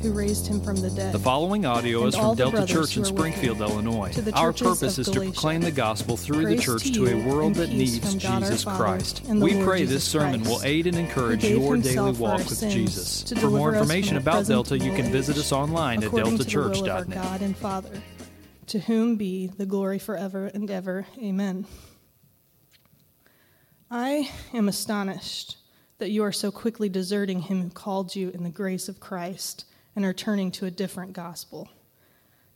who raised him from the dead. The following audio And is from Delta Church in Springfield. Illinois. Our purpose is to proclaim the gospel through the church to a world that needs from God our Jesus Father Christ. We Lord pray Jesus this sermon Christ, will aid and encourage your daily walk with Jesus. For more deliver us from information about Delta, you can visit us online at according to the will of our deltachurch.net. God and Father, to whom be the glory forever and ever. Amen. I am astonished that you are so quickly deserting him who called you in the grace of Christ and are turning to a different gospel.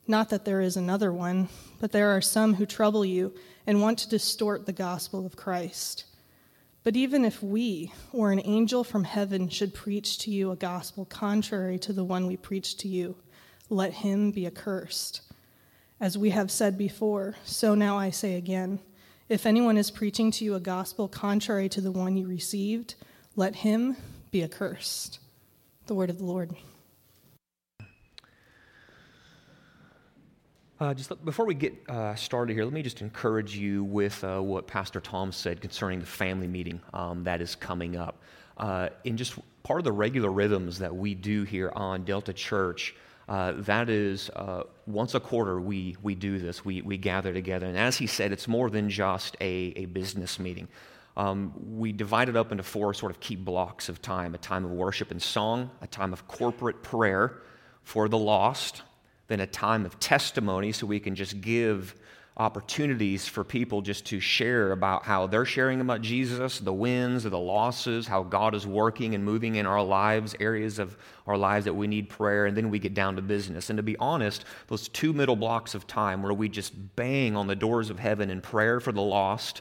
Not that there is another one, but there are some who trouble you and want to distort the gospel of Christ. But even if we or an angel from heaven should preach to you a gospel contrary to the one we preach to you, let him be accursed. As we have said before, so now I say again if anyone is preaching to you a gospel contrary to the one you received, let him be accursed. The word of the Lord. Uh, just before we get uh, started here, let me just encourage you with uh, what Pastor Tom said concerning the family meeting um, that is coming up. Uh, in just part of the regular rhythms that we do here on Delta Church, uh, that is uh, once a quarter we, we do this. We, we gather together. And as he said, it's more than just a, a business meeting. Um, we divide it up into four sort of key blocks of time a time of worship and song, a time of corporate prayer for the lost, then a time of testimony so we can just give opportunities for people just to share about how they're sharing about Jesus, the wins the losses, how God is working and moving in our lives, areas of our lives that we need prayer, and then we get down to business. And to be honest, those two middle blocks of time where we just bang on the doors of heaven in prayer for the lost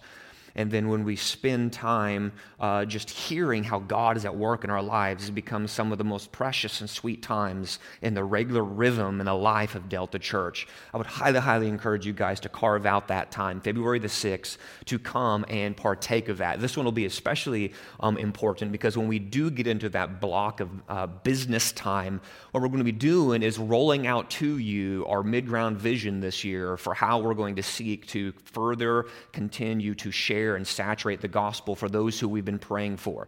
and then when we spend time uh, just hearing how God is at work in our lives, it becomes some of the most precious and sweet times in the regular rhythm in the life of Delta Church. I would highly, highly encourage you guys to carve out that time, February the 6th, to come and partake of that. This one will be especially um, important because when we do get into that block of uh, business time, what we're going to be doing is rolling out to you our mid ground vision this year for how we're going to seek to further continue to share and saturate the gospel for those who we've been praying for.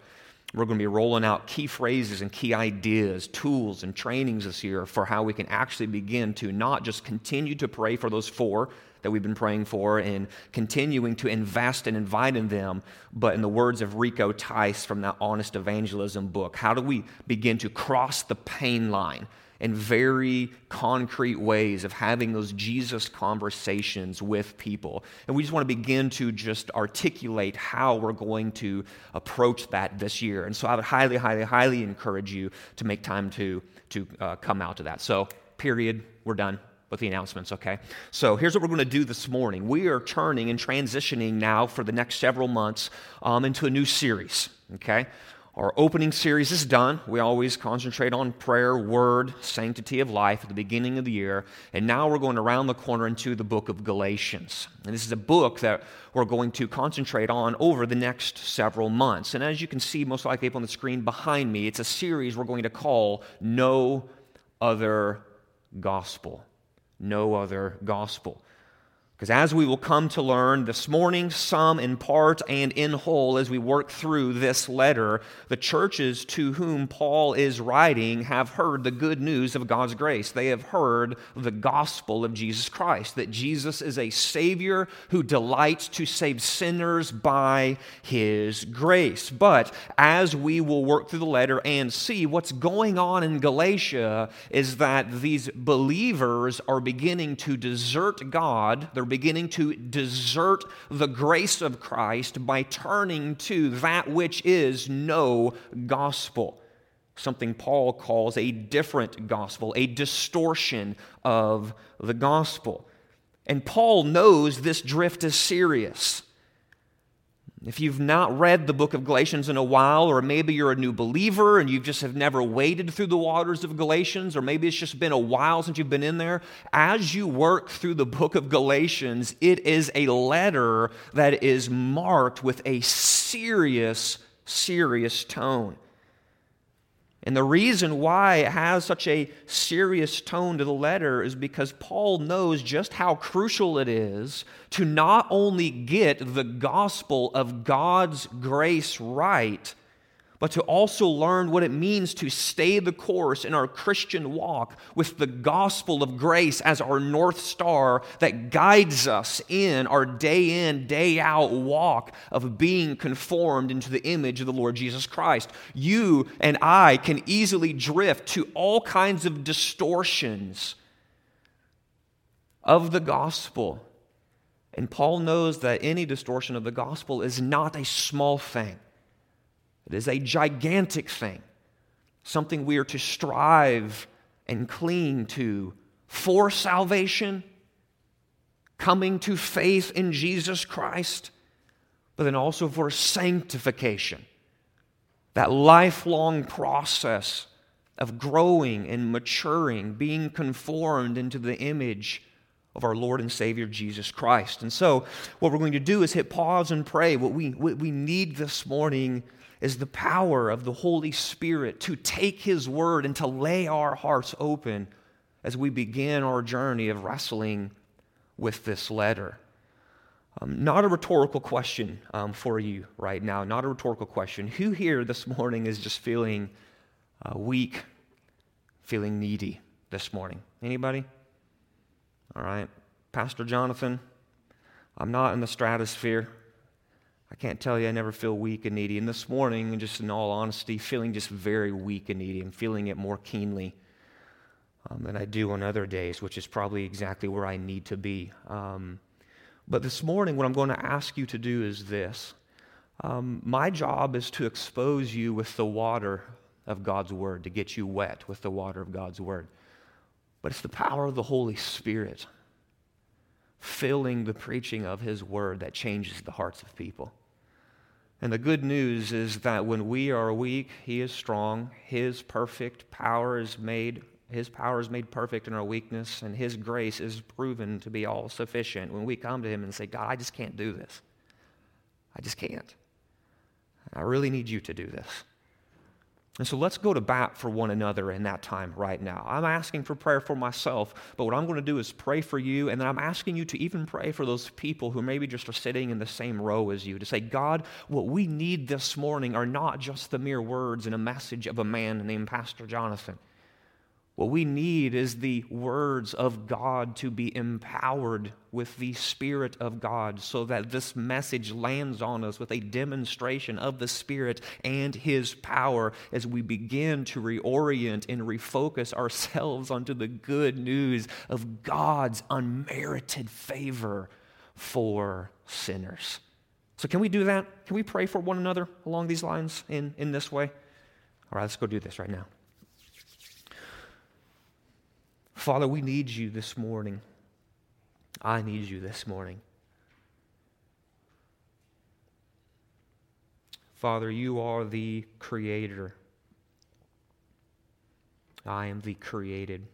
We're going to be rolling out key phrases and key ideas, tools, and trainings this year for how we can actually begin to not just continue to pray for those four that we've been praying for and continuing to invest and invite in them, but in the words of Rico Tice from that Honest Evangelism book, how do we begin to cross the pain line? In very concrete ways of having those Jesus conversations with people. And we just want to begin to just articulate how we're going to approach that this year. And so I would highly, highly, highly encourage you to make time to, to uh, come out to that. So, period, we're done with the announcements, okay? So here's what we're going to do this morning. We are turning and transitioning now for the next several months um, into a new series, okay? Our opening series is done. We always concentrate on prayer, word, sanctity of life at the beginning of the year. And now we're going around the corner into the book of Galatians. And this is a book that we're going to concentrate on over the next several months. And as you can see, most likely up on the screen behind me, it's a series we're going to call No Other Gospel. No Other Gospel. Because as we will come to learn this morning, some in part and in whole, as we work through this letter, the churches to whom Paul is writing have heard the good news of God's grace. They have heard the gospel of Jesus Christ, that Jesus is a Savior who delights to save sinners by His grace. But as we will work through the letter and see what's going on in Galatia, is that these believers are beginning to desert God. They're beginning to desert the grace of Christ by turning to that which is no gospel. Something Paul calls a different gospel, a distortion of the gospel. And Paul knows this drift is serious. If you've not read the book of Galatians in a while, or maybe you're a new believer and you just have never waded through the waters of Galatians, or maybe it's just been a while since you've been in there, as you work through the book of Galatians, it is a letter that is marked with a serious, serious tone. And the reason why it has such a serious tone to the letter is because Paul knows just how crucial it is to not only get the gospel of God's grace right, but to also learn what it means to stay the course in our Christian walk with the gospel of grace as our North Star that guides us in our day in, day out walk of being conformed into the image of the Lord Jesus Christ. You and I can easily drift to all kinds of distortions of the gospel. And Paul knows that any distortion of the gospel is not a small thing. It is a gigantic thing, something we are to strive and cling to for salvation, coming to faith in Jesus Christ, but then also for sanctification. That lifelong process of growing and maturing, being conformed into the image of our Lord and Savior Jesus Christ. And so, what we're going to do is hit pause and pray. What we, what we need this morning is the power of the Holy Spirit to take His word and to lay our hearts open as we begin our journey of wrestling with this letter. Um, not a rhetorical question um, for you right now, not a rhetorical question. Who here this morning is just feeling uh, weak, feeling needy this morning? Anybody? All right. Pastor Jonathan, I'm not in the stratosphere. I can't tell you I never feel weak and needy. And this morning, just in all honesty, feeling just very weak and needy and feeling it more keenly um, than I do on other days, which is probably exactly where I need to be. Um, but this morning, what I'm going to ask you to do is this. Um, my job is to expose you with the water of God's Word, to get you wet with the water of God's Word. But it's the power of the Holy Spirit filling the preaching of His Word that changes the hearts of people. And the good news is that when we are weak, he is strong. His perfect power is made his power is made perfect in our weakness, and His grace is proven to be all sufficient. When we come to Him and say, God, I just can't do this. I just can't. I really need you to do this. And so let's go to bat for one another in that time right now. I'm asking for prayer for myself, but what I'm going to do is pray for you, and then I'm asking you to even pray for those people who maybe just are sitting in the same row as you to say, God, what we need this morning are not just the mere words and a message of a man named Pastor Jonathan. What we need is the words of God to be empowered with the Spirit of God so that this message lands on us with a demonstration of the Spirit and His power as we begin to reorient and refocus ourselves onto the good news of God's unmerited favor for sinners. So, can we do that? Can we pray for one another along these lines in, in this way? All right, let's go do this right now. Father, we need you this morning. I need you this morning. Father, you are the creator. I am the created.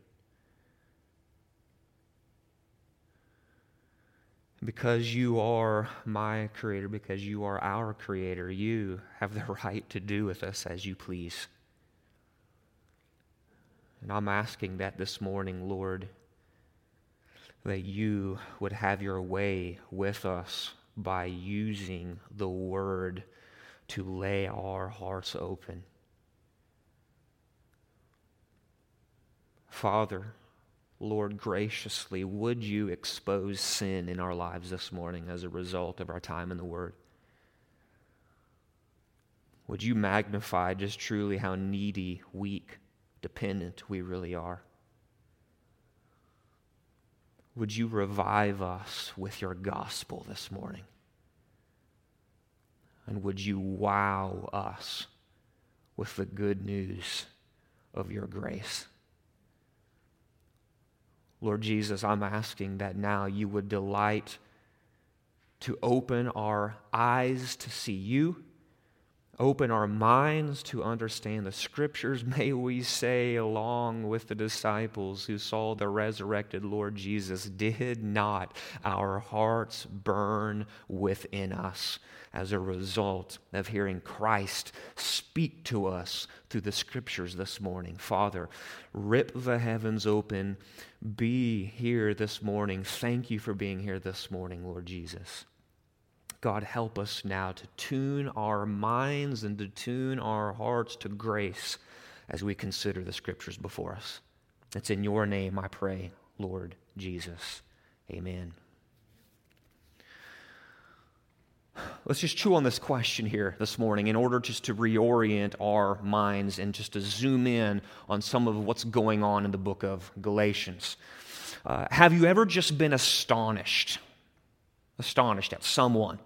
Because you are my creator, because you are our creator, you have the right to do with us as you please. And I'm asking that this morning, Lord, that you would have your way with us by using the word to lay our hearts open. Father, Lord, graciously, would you expose sin in our lives this morning as a result of our time in the Word? Would you magnify just truly how needy, weak, dependent we really are. Would you revive us with your gospel this morning? And would you wow us with the good news of your grace? Lord Jesus, I'm asking that now you would delight to open our eyes to see you open our minds to understand the scriptures, may we say, along with the disciples who saw the resurrected Lord Jesus, did not our hearts burn within us as a result of hearing Christ speak to us through the scriptures this morning? Father, rip the heavens open. Be here this morning. Thank you for being here this morning, Lord Jesus. God, help us now to tune our minds and to tune our hearts to grace as we consider the scriptures before us. It's in your name I pray, Lord Jesus. Amen. Let's just chew on this question here this morning in order just to reorient our minds and just to zoom in on some of what's going on in the book of Galatians. Uh, have you ever just been astonished? Astonished at someone,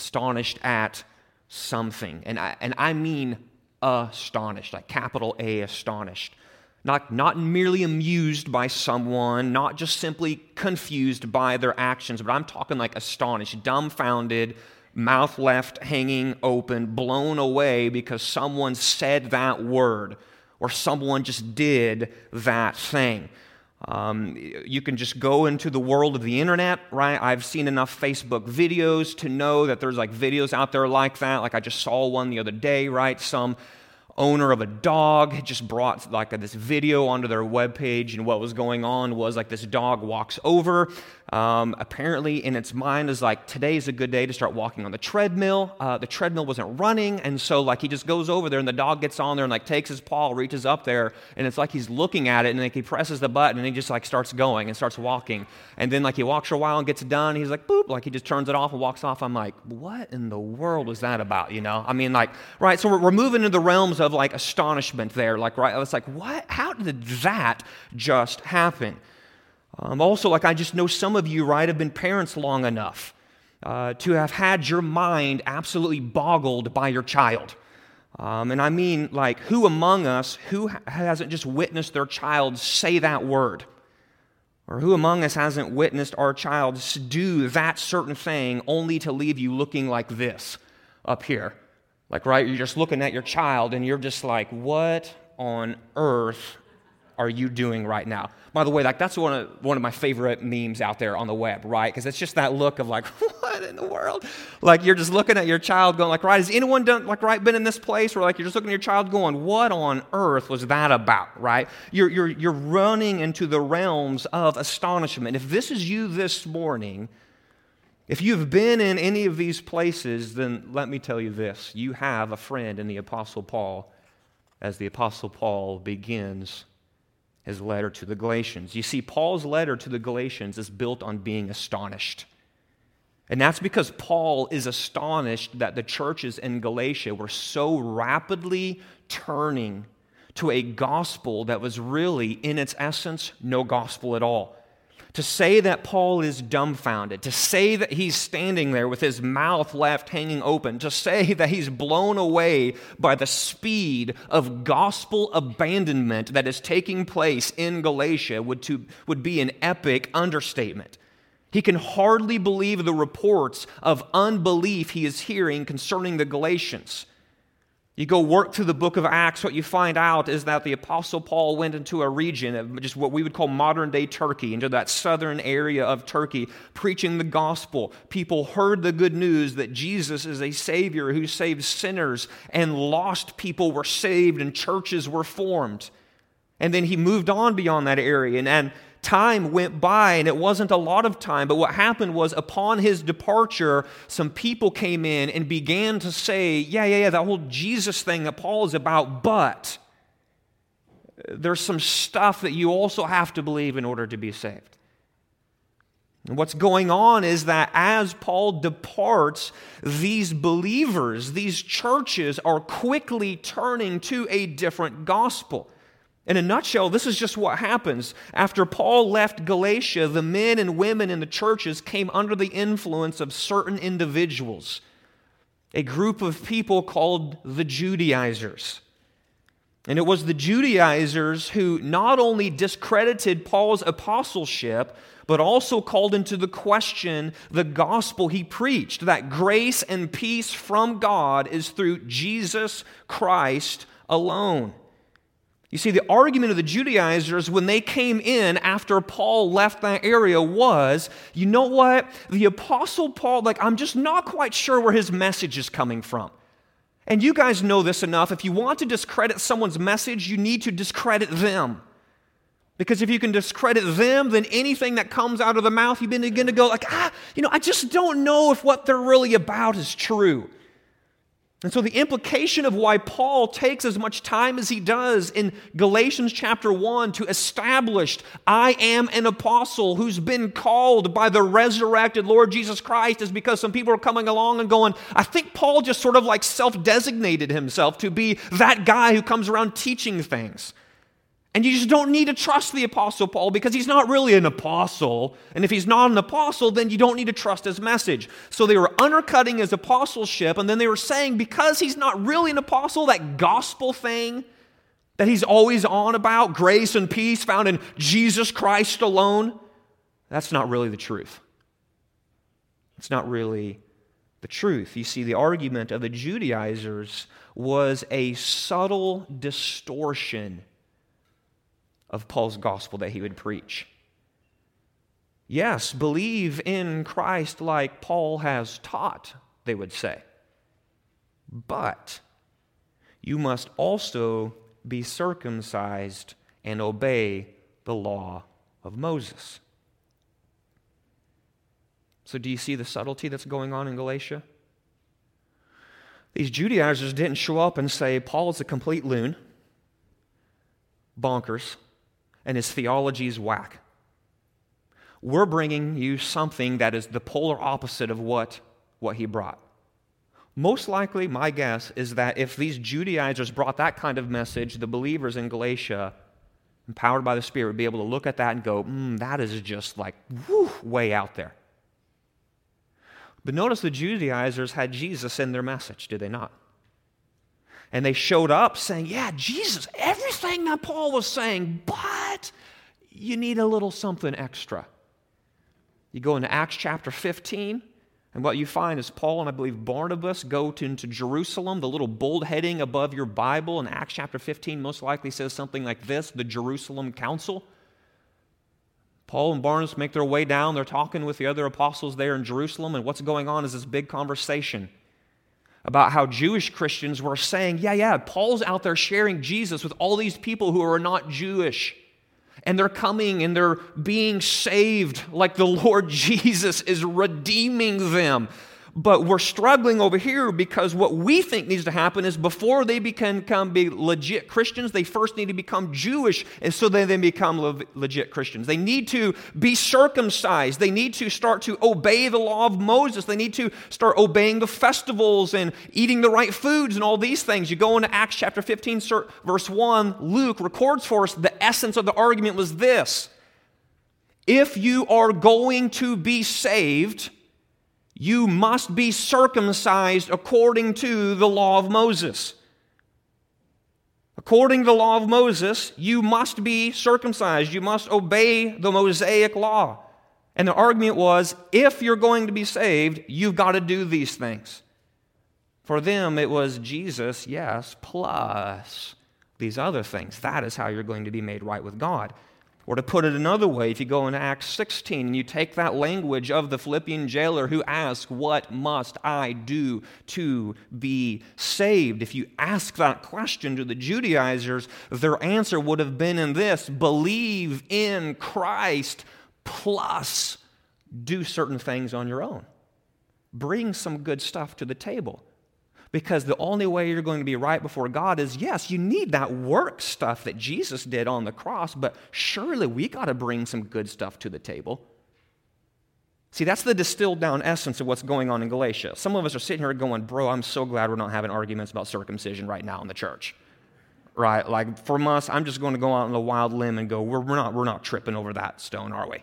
astonished at something. And I, and I mean astonished, like capital A, astonished. Not, not merely amused by someone, not just simply confused by their actions, but I'm talking like astonished, dumbfounded, mouth left hanging open, blown away because someone said that word or someone just did that thing. Um, you can just go into the world of the internet, right? I've seen enough Facebook videos to know that there's like videos out there like that. Like I just saw one the other day, right? Some owner of a dog had just brought like this video onto their webpage and what was going on was like this dog walks over um, apparently in its mind is like today's a good day to start walking on the treadmill uh, the treadmill wasn't running and so like he just goes over there and the dog gets on there and like takes his paw reaches up there and it's like he's looking at it and like he presses the button and he just like starts going and starts walking and then like he walks for a while and gets done he's like boop like he just turns it off and walks off i'm like what in the world was that about you know i mean like right so we're, we're moving into the realms of like astonishment there. Like, right? I was like, what? How did that just happen? Um, also, like, I just know some of you, right, have been parents long enough uh, to have had your mind absolutely boggled by your child. Um, and I mean, like, who among us, who hasn't just witnessed their child say that word? Or who among us hasn't witnessed our child do that certain thing only to leave you looking like this up here? Like, right, you're just looking at your child and you're just like, what on earth are you doing right now? By the way, like that's one of, one of my favorite memes out there on the web, right? Because it's just that look of like, what in the world? Like you're just looking at your child going like, right, has anyone done like right been in this place where like you're just looking at your child going, what on earth was that about, right? You're, you're, you're running into the realms of astonishment. If this is you this morning, if you've been in any of these places, then let me tell you this you have a friend in the Apostle Paul as the Apostle Paul begins his letter to the Galatians. You see, Paul's letter to the Galatians is built on being astonished. And that's because Paul is astonished that the churches in Galatia were so rapidly turning to a gospel that was really, in its essence, no gospel at all to say that Paul is dumbfounded, to say that he's standing there with his mouth left hanging open, to say that he's blown away by the speed of gospel abandonment that is taking place in Galatia would, to, would be an epic understatement. He can hardly believe the reports of unbelief he is hearing concerning the Galatians. You go work through the book of Acts, what you find out is that the Apostle Paul went into a region of just what we would call modern day Turkey, into that southern area of Turkey, preaching the gospel. People heard the good news that Jesus is a Savior who saves sinners, and lost people were saved, and churches were formed. And then he moved on beyond that area. And, and time went by, and it wasn't a lot of time, but what happened was upon his departure, some people came in and began to say, Yeah, yeah, yeah, that whole Jesus thing that Paul is about, but there's some stuff that you also have to believe in order to be saved. And what's going on is that as Paul departs, these believers, these churches are quickly turning to a different gospel. In a nutshell, this is just what happens. After Paul left Galatia, the men and women in the churches came under the influence of certain individuals, a group of people called the Judaizers. And it was the Judaizers who not only discredited Paul's apostleship, but also called into the question the gospel he preached that grace and peace from God is through Jesus Christ alone. You see, the argument of the Judaizers when they came in after Paul left that area was you know what? The Apostle Paul, like, I'm just not quite sure where his message is coming from. And you guys know this enough. If you want to discredit someone's message, you need to discredit them. Because if you can discredit them, then anything that comes out of the mouth, you begin to go like, ah, you know, I just don't know if what they're really about is true. And so, the implication of why Paul takes as much time as he does in Galatians chapter 1 to establish, I am an apostle who's been called by the resurrected Lord Jesus Christ, is because some people are coming along and going, I think Paul just sort of like self designated himself to be that guy who comes around teaching things. And you just don't need to trust the Apostle Paul because he's not really an apostle. And if he's not an apostle, then you don't need to trust his message. So they were undercutting his apostleship, and then they were saying because he's not really an apostle, that gospel thing that he's always on about, grace and peace found in Jesus Christ alone, that's not really the truth. It's not really the truth. You see, the argument of the Judaizers was a subtle distortion of Paul's gospel that he would preach. Yes, believe in Christ like Paul has taught, they would say. But you must also be circumcised and obey the law of Moses. So, do you see the subtlety that's going on in Galatia? These Judaizers didn't show up and say, Paul is a complete loon, bonkers, and his theology is whack. We're bringing you something that is the polar opposite of what, what he brought. Most likely, my guess is that if these Judaizers brought that kind of message, the believers in Galatia, empowered by the Spirit, would be able to look at that and go, mm, that is just like whew, way out there. But notice the Judaizers had Jesus in their message, did they not? And they showed up saying, Yeah, Jesus, everything that Paul was saying, but you need a little something extra. You go into Acts chapter 15, and what you find is Paul and I believe Barnabas go to, into Jerusalem. The little bold heading above your Bible in Acts chapter 15 most likely says something like this the Jerusalem Council. Paul and Barnabas make their way down. They're talking with the other apostles there in Jerusalem, and what's going on is this big conversation about how Jewish Christians were saying, yeah, yeah, Paul's out there sharing Jesus with all these people who are not Jewish. And they're coming and they're being saved like the Lord Jesus is redeeming them. But we're struggling over here because what we think needs to happen is before they become, be legit Christians, they first need to become Jewish, and so then they become le- legit Christians. They need to be circumcised. They need to start to obey the law of Moses. They need to start obeying the festivals and eating the right foods and all these things. You go into Acts chapter 15, verse 1, Luke records for us the essence of the argument was this If you are going to be saved, you must be circumcised according to the law of Moses. According to the law of Moses, you must be circumcised. You must obey the Mosaic law. And the argument was if you're going to be saved, you've got to do these things. For them, it was Jesus, yes, plus these other things. That is how you're going to be made right with God. Or to put it another way, if you go into Acts 16 and you take that language of the Philippian jailer who asks, What must I do to be saved? If you ask that question to the Judaizers, their answer would have been in this believe in Christ plus do certain things on your own. Bring some good stuff to the table. Because the only way you're going to be right before God is yes, you need that work stuff that Jesus did on the cross, but surely we got to bring some good stuff to the table. See, that's the distilled down essence of what's going on in Galatia. Some of us are sitting here going, Bro, I'm so glad we're not having arguments about circumcision right now in the church. Right? Like, from us, I'm just going to go out on a wild limb and go, we're, we're, not, we're not tripping over that stone, are we?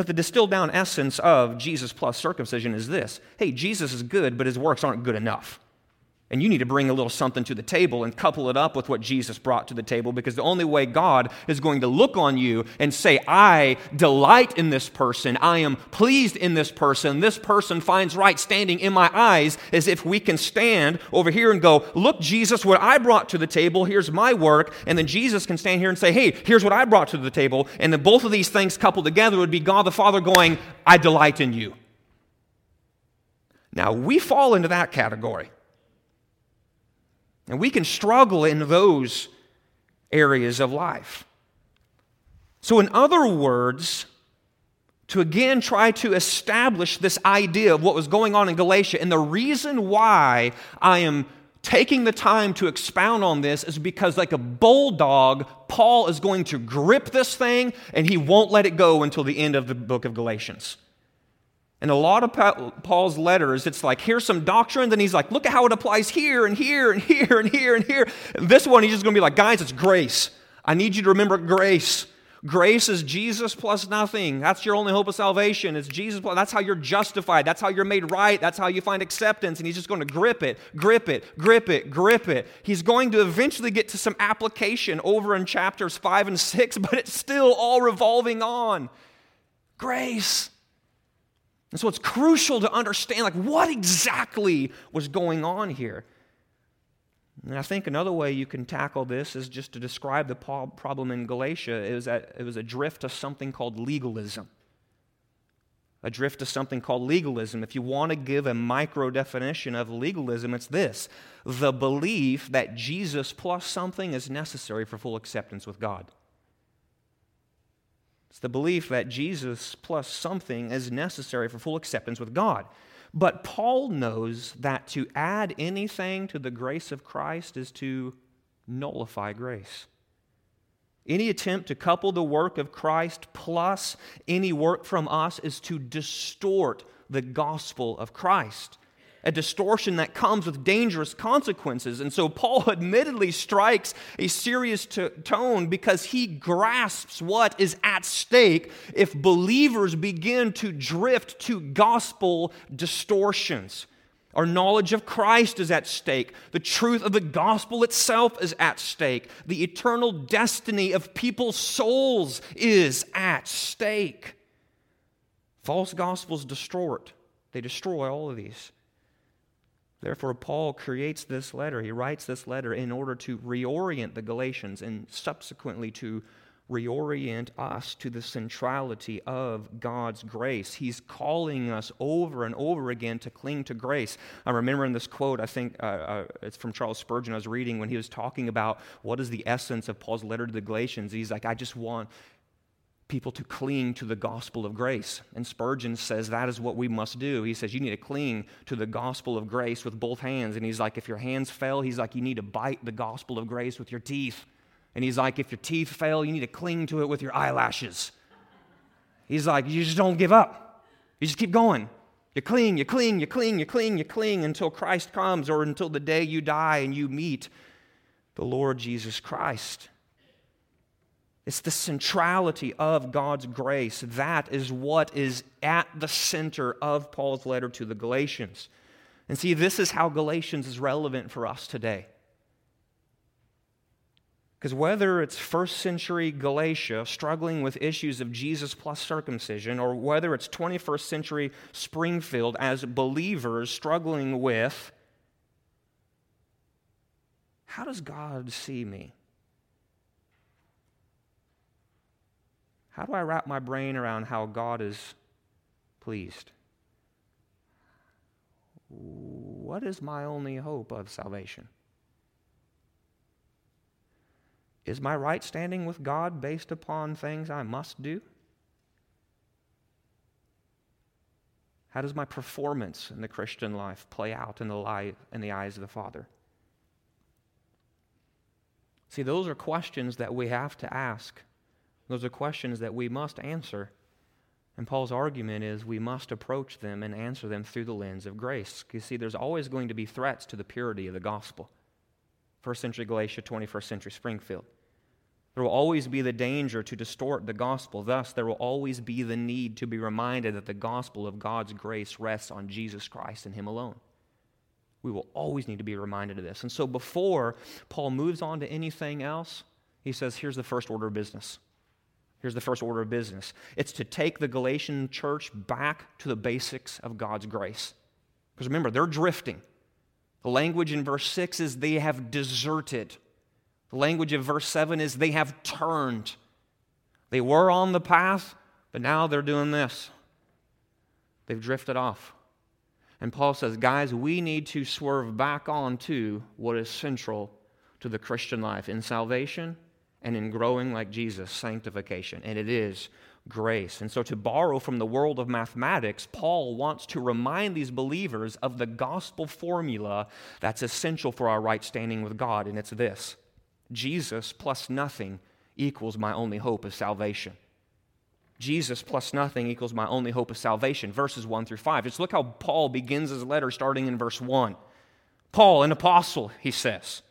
But the distilled down essence of Jesus plus circumcision is this hey, Jesus is good, but his works aren't good enough. And you need to bring a little something to the table and couple it up with what Jesus brought to the table because the only way God is going to look on you and say, I delight in this person, I am pleased in this person, this person finds right standing in my eyes, is if we can stand over here and go, Look, Jesus, what I brought to the table, here's my work. And then Jesus can stand here and say, Hey, here's what I brought to the table. And then both of these things coupled together would be God the Father going, I delight in you. Now, we fall into that category. And we can struggle in those areas of life. So, in other words, to again try to establish this idea of what was going on in Galatia, and the reason why I am taking the time to expound on this is because, like a bulldog, Paul is going to grip this thing and he won't let it go until the end of the book of Galatians. And a lot of Paul's letters, it's like, here's some doctrine, then he's like, look at how it applies here and here and here and here and here. And this one, he's just going to be like, guys, it's grace. I need you to remember grace. Grace is Jesus plus nothing. That's your only hope of salvation. It's Jesus plus. That's how you're justified. That's how you're made right. That's how you find acceptance. And he's just going to grip it, grip it, grip it, grip it. He's going to eventually get to some application over in chapters five and six, but it's still all revolving on grace. And so it's crucial to understand like what exactly was going on here. And I think another way you can tackle this is just to describe the problem in Galatia is that it was a drift to something called legalism. A drift to something called legalism. If you want to give a micro definition of legalism, it's this the belief that Jesus plus something is necessary for full acceptance with God. It's the belief that Jesus plus something is necessary for full acceptance with God. But Paul knows that to add anything to the grace of Christ is to nullify grace. Any attempt to couple the work of Christ plus any work from us is to distort the gospel of Christ a distortion that comes with dangerous consequences. And so Paul admittedly strikes a serious t- tone because he grasps what is at stake if believers begin to drift to gospel distortions. Our knowledge of Christ is at stake. The truth of the gospel itself is at stake. The eternal destiny of people's souls is at stake. False gospels distort, they destroy all of these. Therefore, Paul creates this letter. He writes this letter in order to reorient the Galatians and subsequently to reorient us to the centrality of God's grace. He's calling us over and over again to cling to grace. I remember in this quote, I think uh, uh, it's from Charles Spurgeon, I was reading when he was talking about what is the essence of Paul's letter to the Galatians. He's like, I just want people to cling to the gospel of grace. And Spurgeon says that is what we must do. He says you need to cling to the gospel of grace with both hands. And he's like, if your hands fail, he's like, you need to bite the gospel of grace with your teeth. And he's like, if your teeth fail, you need to cling to it with your eyelashes. He's like, you just don't give up. You just keep going. You cling, you cling, you cling, you cling, you cling until Christ comes or until the day you die and you meet the Lord Jesus Christ. It's the centrality of God's grace. That is what is at the center of Paul's letter to the Galatians. And see, this is how Galatians is relevant for us today. Because whether it's first century Galatia struggling with issues of Jesus plus circumcision, or whether it's 21st century Springfield as believers struggling with how does God see me? How do I wrap my brain around how God is pleased? What is my only hope of salvation? Is my right standing with God based upon things I must do? How does my performance in the Christian life play out in the, life, in the eyes of the Father? See, those are questions that we have to ask those are questions that we must answer. And Paul's argument is we must approach them and answer them through the lens of grace. You see, there's always going to be threats to the purity of the gospel. First century Galatia, 21st century Springfield. There will always be the danger to distort the gospel. Thus, there will always be the need to be reminded that the gospel of God's grace rests on Jesus Christ and Him alone. We will always need to be reminded of this. And so, before Paul moves on to anything else, he says, here's the first order of business Here's the first order of business it's to take the Galatian church back to the basics of God's grace. Because remember, they're drifting. The language in verse 6 is they have deserted. The language of verse 7 is they have turned. They were on the path, but now they're doing this. They've drifted off. And Paul says, guys, we need to swerve back onto what is central to the Christian life in salvation and in growing like Jesus, sanctification. And it is grace. And so, to borrow from the world of mathematics, Paul wants to remind these believers of the gospel formula that's essential for our right standing with God, and it's this Jesus plus nothing equals my only hope of salvation. Jesus plus nothing equals my only hope of salvation. Verses 1 through 5. Just look how Paul begins his letter starting in verse 1. Paul, an apostle, he says.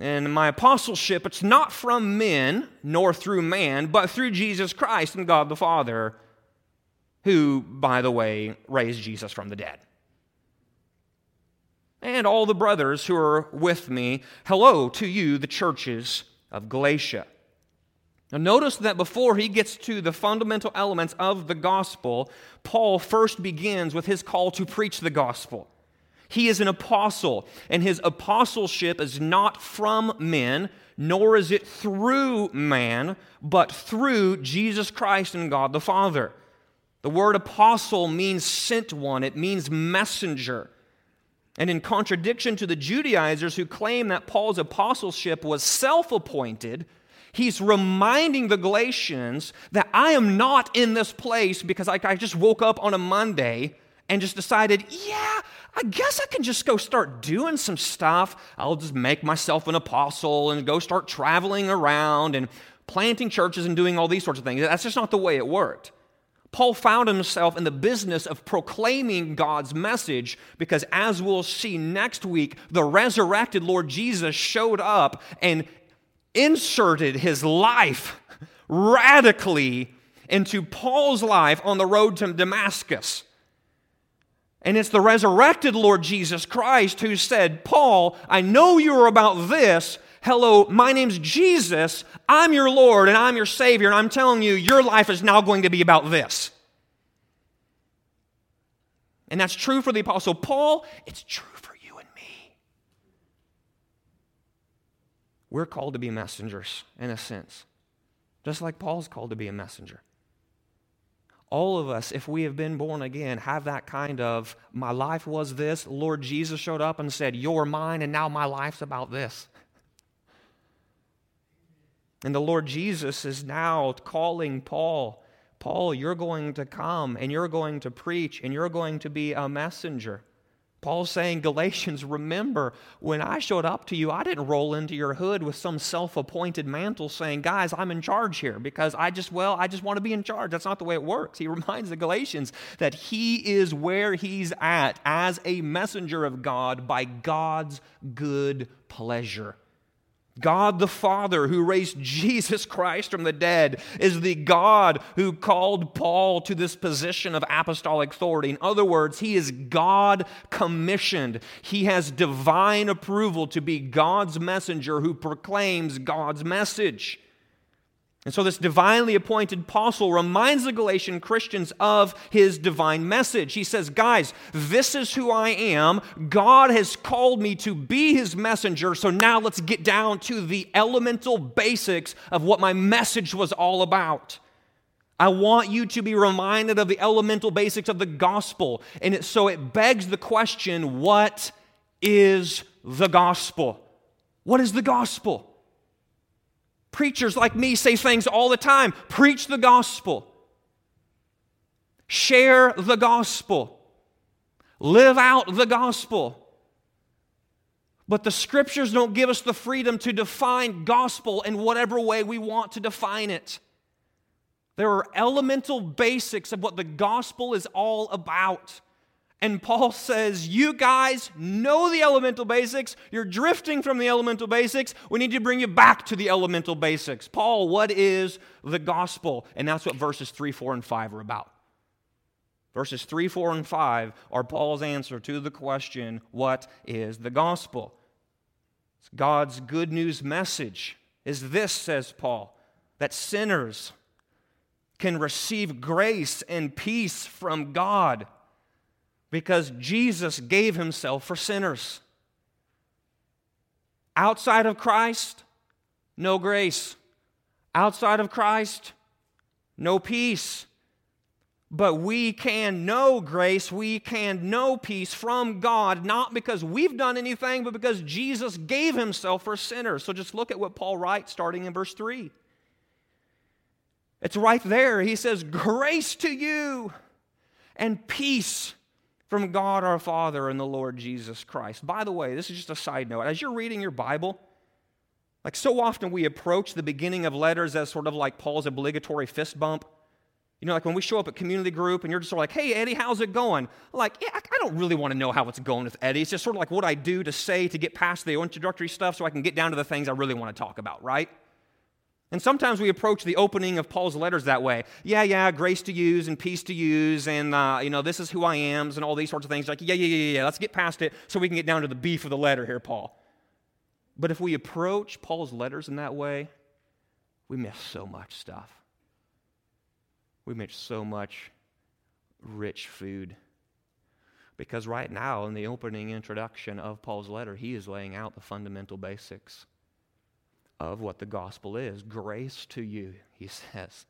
And my apostleship, it's not from men nor through man, but through Jesus Christ and God the Father, who, by the way, raised Jesus from the dead. And all the brothers who are with me, hello to you, the churches of Galatia. Now, notice that before he gets to the fundamental elements of the gospel, Paul first begins with his call to preach the gospel. He is an apostle, and his apostleship is not from men, nor is it through man, but through Jesus Christ and God the Father. The word apostle means sent one, it means messenger. And in contradiction to the Judaizers who claim that Paul's apostleship was self appointed, he's reminding the Galatians that I am not in this place because I, I just woke up on a Monday and just decided, yeah, I guess I can just go start doing some stuff. I'll just make myself an apostle and go start traveling around and planting churches and doing all these sorts of things. That's just not the way it worked. Paul found himself in the business of proclaiming God's message because, as we'll see next week, the resurrected Lord Jesus showed up and inserted his life radically into Paul's life on the road to Damascus. And it's the resurrected Lord Jesus Christ who said, Paul, I know you're about this. Hello, my name's Jesus. I'm your Lord and I'm your Savior. And I'm telling you, your life is now going to be about this. And that's true for the Apostle Paul. It's true for you and me. We're called to be messengers in a sense, just like Paul's called to be a messenger all of us, if we have been born again, have that kind of, my life was this, Lord Jesus showed up and said, You're mine, and now my life's about this. And the Lord Jesus is now calling Paul, Paul, you're going to come and you're going to preach and you're going to be a messenger. Paul's saying, Galatians, remember, when I showed up to you, I didn't roll into your hood with some self appointed mantle saying, guys, I'm in charge here because I just, well, I just want to be in charge. That's not the way it works. He reminds the Galatians that he is where he's at as a messenger of God by God's good pleasure. God the Father, who raised Jesus Christ from the dead, is the God who called Paul to this position of apostolic authority. In other words, he is God commissioned. He has divine approval to be God's messenger who proclaims God's message. And so, this divinely appointed apostle reminds the Galatian Christians of his divine message. He says, Guys, this is who I am. God has called me to be his messenger. So, now let's get down to the elemental basics of what my message was all about. I want you to be reminded of the elemental basics of the gospel. And so, it begs the question what is the gospel? What is the gospel? Preachers like me say things all the time preach the gospel, share the gospel, live out the gospel. But the scriptures don't give us the freedom to define gospel in whatever way we want to define it. There are elemental basics of what the gospel is all about. And Paul says, You guys know the elemental basics. You're drifting from the elemental basics. We need to bring you back to the elemental basics. Paul, what is the gospel? And that's what verses 3, 4, and 5 are about. Verses 3, 4, and 5 are Paul's answer to the question, What is the gospel? It's God's good news message is this, says Paul, that sinners can receive grace and peace from God because Jesus gave himself for sinners. Outside of Christ, no grace. Outside of Christ, no peace. But we can know grace, we can know peace from God, not because we've done anything, but because Jesus gave himself for sinners. So just look at what Paul writes starting in verse 3. It's right there. He says, Grace to you and peace from God our Father and the Lord Jesus Christ. By the way, this is just a side note. As you're reading your Bible, like so often we approach the beginning of letters as sort of like Paul's obligatory fist bump. You know, like when we show up at community group and you're just sort of like, hey, Eddie, how's it going? Like, yeah, I don't really want to know how it's going with Eddie. It's just sort of like what I do to say to get past the introductory stuff so I can get down to the things I really want to talk about, right? And sometimes we approach the opening of Paul's letters that way. Yeah, yeah, grace to use and peace to use, and uh, you know, this is who I am, and all these sorts of things. Like, yeah, yeah, yeah, yeah. Let's get past it so we can get down to the beef of the letter here, Paul. But if we approach Paul's letters in that way, we miss so much stuff. We miss so much rich food. Because right now, in the opening introduction of Paul's letter, he is laying out the fundamental basics of what the gospel is. Grace to you, he says,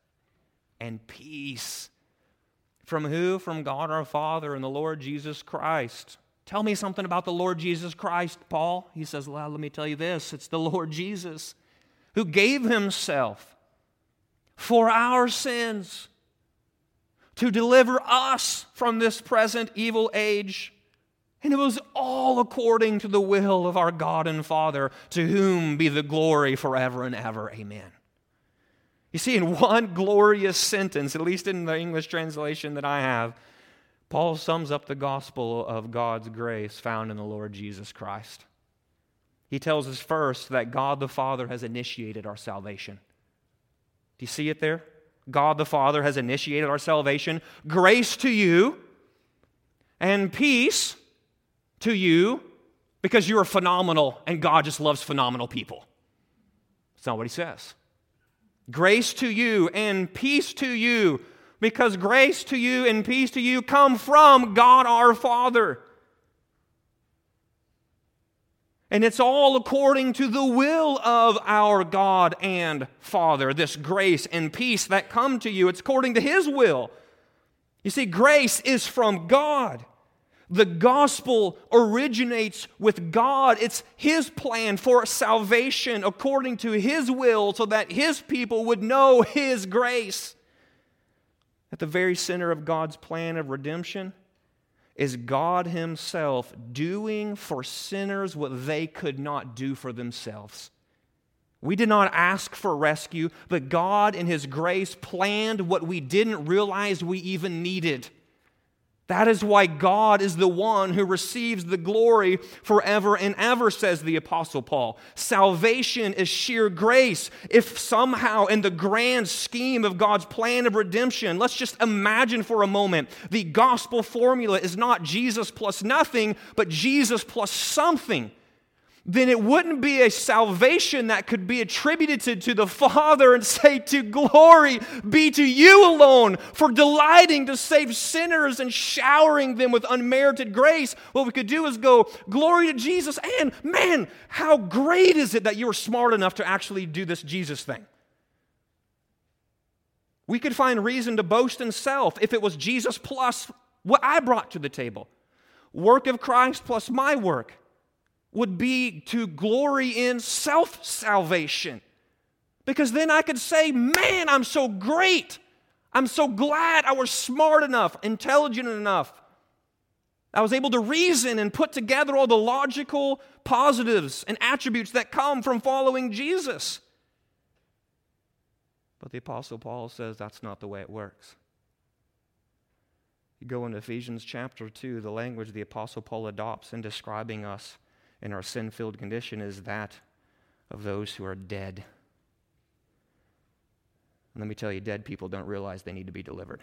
and peace. From who? From God our Father and the Lord Jesus Christ. Tell me something about the Lord Jesus Christ, Paul. He says, Well, let me tell you this it's the Lord Jesus who gave himself for our sins to deliver us from this present evil age and it was all according to the will of our God and Father, to whom be the glory forever and ever. Amen. You see, in one glorious sentence, at least in the English translation that I have, Paul sums up the gospel of God's grace found in the Lord Jesus Christ. He tells us first that God the Father has initiated our salvation. Do you see it there? God the Father has initiated our salvation. Grace to you and peace to you because you are phenomenal and God just loves phenomenal people. That's not what he says. Grace to you and peace to you because grace to you and peace to you come from God our Father. And it's all according to the will of our God and Father. This grace and peace that come to you, it's according to His will. You see, grace is from God. The gospel originates with God. It's His plan for salvation according to His will so that His people would know His grace. At the very center of God's plan of redemption is God Himself doing for sinners what they could not do for themselves. We did not ask for rescue, but God, in His grace, planned what we didn't realize we even needed. That is why God is the one who receives the glory forever and ever, says the Apostle Paul. Salvation is sheer grace. If somehow, in the grand scheme of God's plan of redemption, let's just imagine for a moment the gospel formula is not Jesus plus nothing, but Jesus plus something then it wouldn't be a salvation that could be attributed to, the Father and say, To glory be to you alone for delighting to save sinners and showering them with unmerited grace. What we could do is go, Glory to Jesus, and man, how great is it that you were smart enough to actually do this Jesus thing? We could find reason to boast in self if it was Jesus plus what I brought to the table. Work of Christ plus my work would be to glory in self salvation. Because then I could say, man, I'm so great. I'm so glad I was smart enough, intelligent enough. I was able to reason and put together all the logical positives and attributes that come from following Jesus. But the Apostle Paul says that's not the way it works. You go into Ephesians chapter 2, the language the Apostle Paul adopts in describing us in our sin filled condition is that of those who are dead. And let me tell you, dead people don't realize they need to be delivered.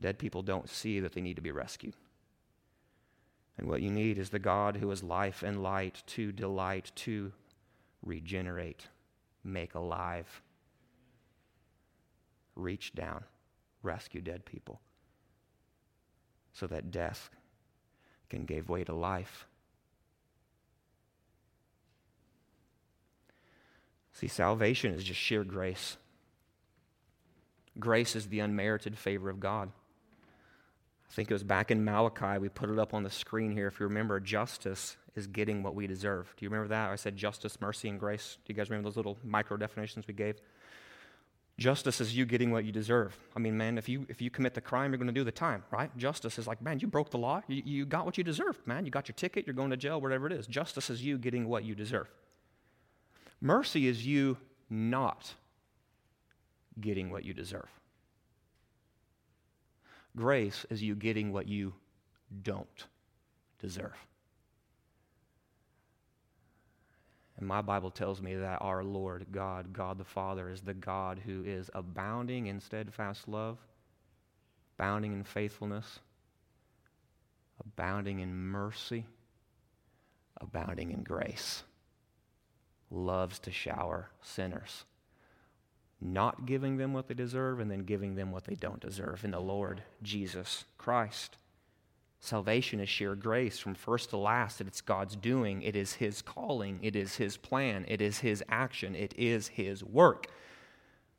Dead people don't see that they need to be rescued. And what you need is the God who is life and light to delight, to regenerate, make alive, reach down, rescue dead people so that death can give way to life. See, salvation is just sheer grace. Grace is the unmerited favor of God. I think it was back in Malachi, we put it up on the screen here. If you remember, justice is getting what we deserve. Do you remember that? I said justice, mercy, and grace. Do you guys remember those little micro definitions we gave? Justice is you getting what you deserve. I mean, man, if you if you commit the crime, you're going to do the time, right? Justice is like, man, you broke the law. You, you got what you deserved, man. You got your ticket. You're going to jail, whatever it is. Justice is you getting what you deserve. Mercy is you not getting what you deserve. Grace is you getting what you don't deserve. And my Bible tells me that our Lord God, God the Father, is the God who is abounding in steadfast love, abounding in faithfulness, abounding in mercy, abounding in grace, loves to shower sinners, not giving them what they deserve and then giving them what they don't deserve in the Lord Jesus Christ. Salvation is sheer grace from first to last, it's God's doing. It is His calling. It is His plan. It is His action. It is His work.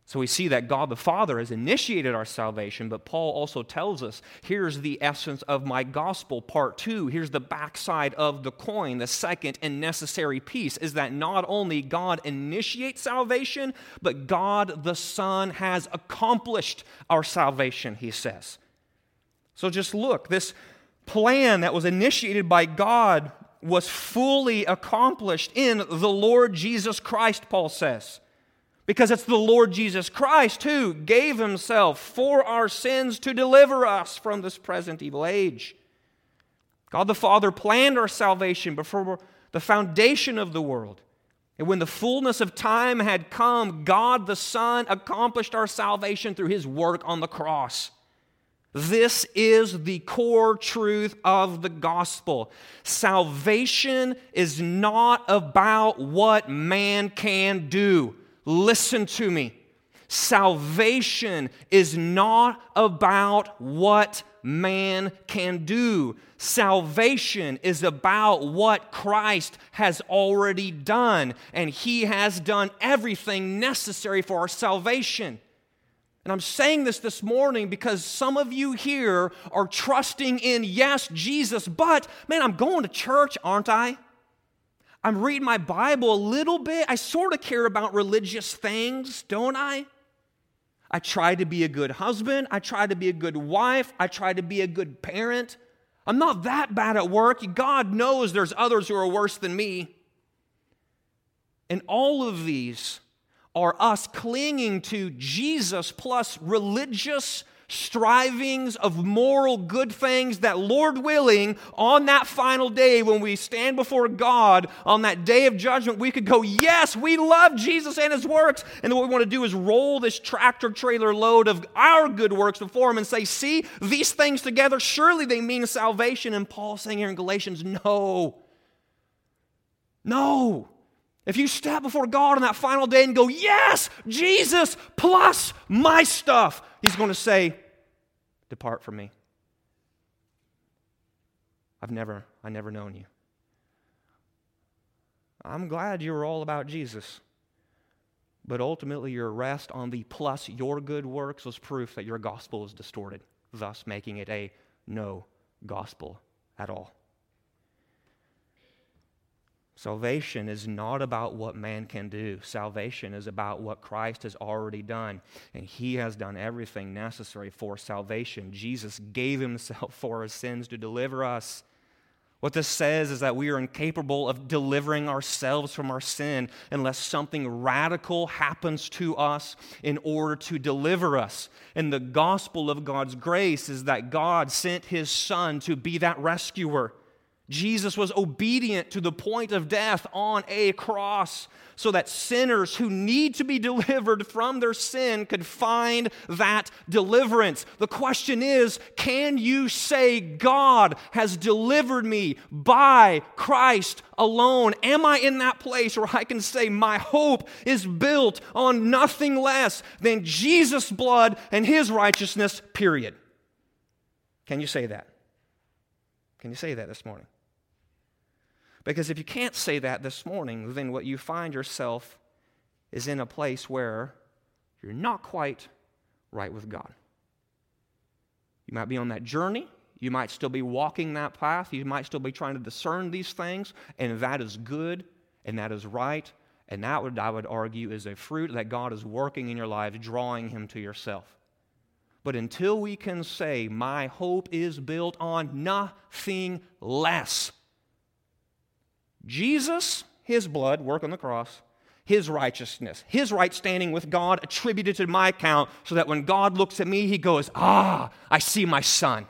So we see that God the Father has initiated our salvation, but Paul also tells us here's the essence of my gospel, part two. Here's the backside of the coin. The second and necessary piece is that not only God initiates salvation, but God the Son has accomplished our salvation, he says. So just look, this plan that was initiated by God was fully accomplished in the Lord Jesus Christ, Paul says. Because it's the Lord Jesus Christ who gave himself for our sins to deliver us from this present evil age. God the Father planned our salvation before the foundation of the world. And when the fullness of time had come, God the Son accomplished our salvation through his work on the cross. This is the core truth of the gospel. Salvation is not about what man can do. Listen to me. Salvation is not about what man can do. Salvation is about what Christ has already done, and He has done everything necessary for our salvation. And I'm saying this this morning because some of you here are trusting in, yes, Jesus, but man, I'm going to church, aren't I? I'm reading my Bible a little bit. I sort of care about religious things, don't I? I try to be a good husband. I try to be a good wife. I try to be a good parent. I'm not that bad at work. God knows there's others who are worse than me. And all of these are us clinging to Jesus plus religious strivings of moral good things that, Lord willing, on that final day when we stand before God, on that day of judgment, we could go, Yes, we love Jesus and his works. And what we want to do is roll this tractor trailer load of our good works before him and say, See, these things together, surely they mean salvation. And Paul's saying here in Galatians, No. No. If you step before God on that final day and go, Yes, Jesus plus my stuff, He's going to say, Depart from me. I've never, I never known you. I'm glad you were all about Jesus. But ultimately, your rest on the plus your good works was proof that your gospel is distorted, thus making it a no gospel at all. Salvation is not about what man can do. Salvation is about what Christ has already done. And he has done everything necessary for salvation. Jesus gave himself for our sins to deliver us. What this says is that we are incapable of delivering ourselves from our sin unless something radical happens to us in order to deliver us. And the gospel of God's grace is that God sent his Son to be that rescuer. Jesus was obedient to the point of death on a cross so that sinners who need to be delivered from their sin could find that deliverance. The question is can you say, God has delivered me by Christ alone? Am I in that place where I can say, my hope is built on nothing less than Jesus' blood and his righteousness, period? Can you say that? Can you say that this morning? Because if you can't say that this morning, then what you find yourself is in a place where you're not quite right with God. You might be on that journey. You might still be walking that path. You might still be trying to discern these things, and that is good and that is right. And that would, I would argue, is a fruit that God is working in your life, drawing Him to yourself. But until we can say, My hope is built on nothing less, Jesus, His blood, work on the cross, His righteousness, His right standing with God attributed to my account, so that when God looks at me, He goes, Ah, I see my Son.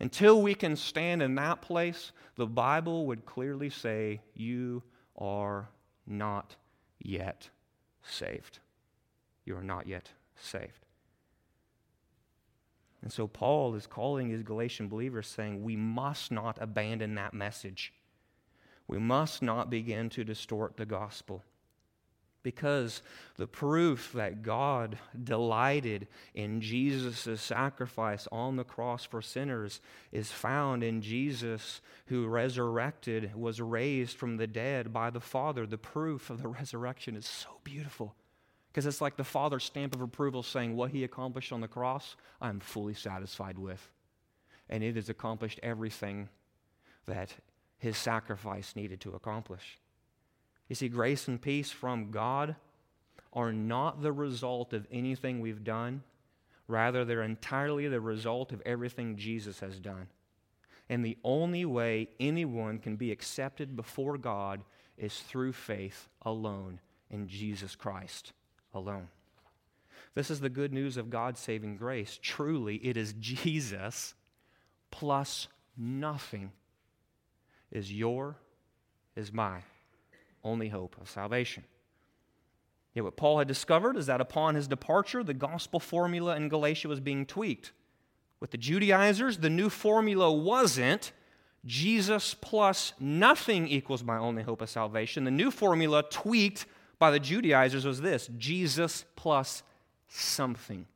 Until we can stand in that place, the Bible would clearly say, You are not yet saved. You are not yet saved. And so Paul is calling his Galatian believers, saying, We must not abandon that message. We must not begin to distort the gospel because the proof that God delighted in Jesus' sacrifice on the cross for sinners is found in Jesus, who resurrected, was raised from the dead by the Father. The proof of the resurrection is so beautiful because it's like the Father's stamp of approval saying, What he accomplished on the cross, I'm fully satisfied with. And it has accomplished everything that his sacrifice needed to accomplish. You see, grace and peace from God are not the result of anything we've done. Rather, they're entirely the result of everything Jesus has done. And the only way anyone can be accepted before God is through faith alone in Jesus Christ alone. This is the good news of God's saving grace. Truly, it is Jesus plus nothing is your, is my only hope of salvation. Yet, what Paul had discovered is that upon his departure, the gospel formula in Galatia was being tweaked. With the Judaizers, the new formula wasn't Jesus plus nothing equals my only hope of salvation. The new formula, tweaked by the Judaizers, was this Jesus plus something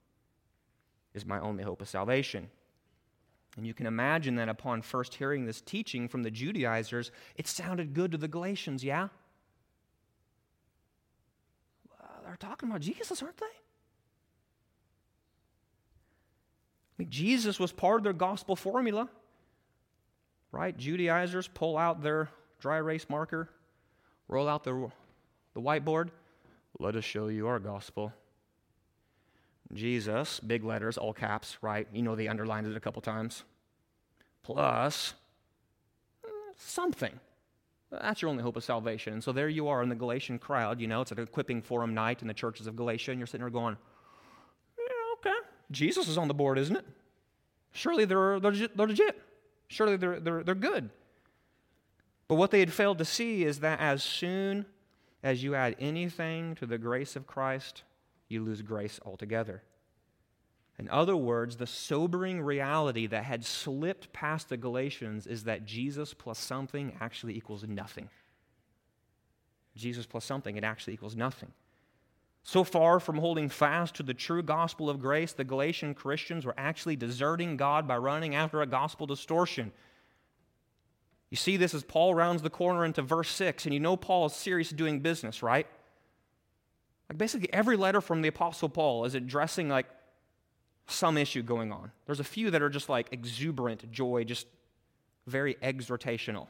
is my only hope of salvation. And you can imagine that upon first hearing this teaching from the Judaizers, it sounded good to the Galatians, yeah? they're talking about Jesus, aren't they? I mean, Jesus was part of their gospel formula, right? Judaizers pull out their dry erase marker, roll out the, the whiteboard. Let us show you our gospel. Jesus, big letters, all caps, right? You know they underlined it a couple times. Plus something. That's your only hope of salvation. And so there you are in the Galatian crowd. You know, it's an equipping forum night in the churches of Galatia, and you're sitting there going, yeah, okay. Jesus is on the board, isn't it? Surely they're, they're legit. Surely they're, they're, they're good. But what they had failed to see is that as soon as you add anything to the grace of Christ, you lose grace altogether. In other words, the sobering reality that had slipped past the Galatians is that Jesus plus something actually equals nothing. Jesus plus something, it actually equals nothing. So far from holding fast to the true gospel of grace, the Galatian Christians were actually deserting God by running after a gospel distortion. You see this as Paul rounds the corner into verse 6, and you know Paul is serious doing business, right? Like basically every letter from the Apostle Paul is addressing like some issue going on. There's a few that are just like exuberant joy, just very exhortational.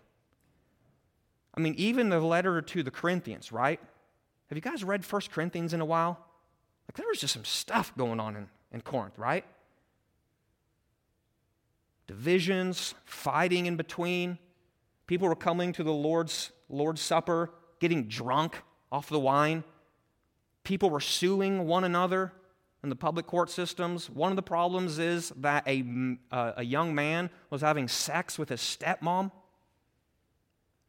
I mean, even the letter to the Corinthians, right? Have you guys read First Corinthians in a while? Like, there was just some stuff going on in, in Corinth, right? Divisions, fighting in between. People were coming to the Lord's, Lord's Supper, getting drunk off the wine. People were suing one another in the public court systems. One of the problems is that a, uh, a young man was having sex with his stepmom.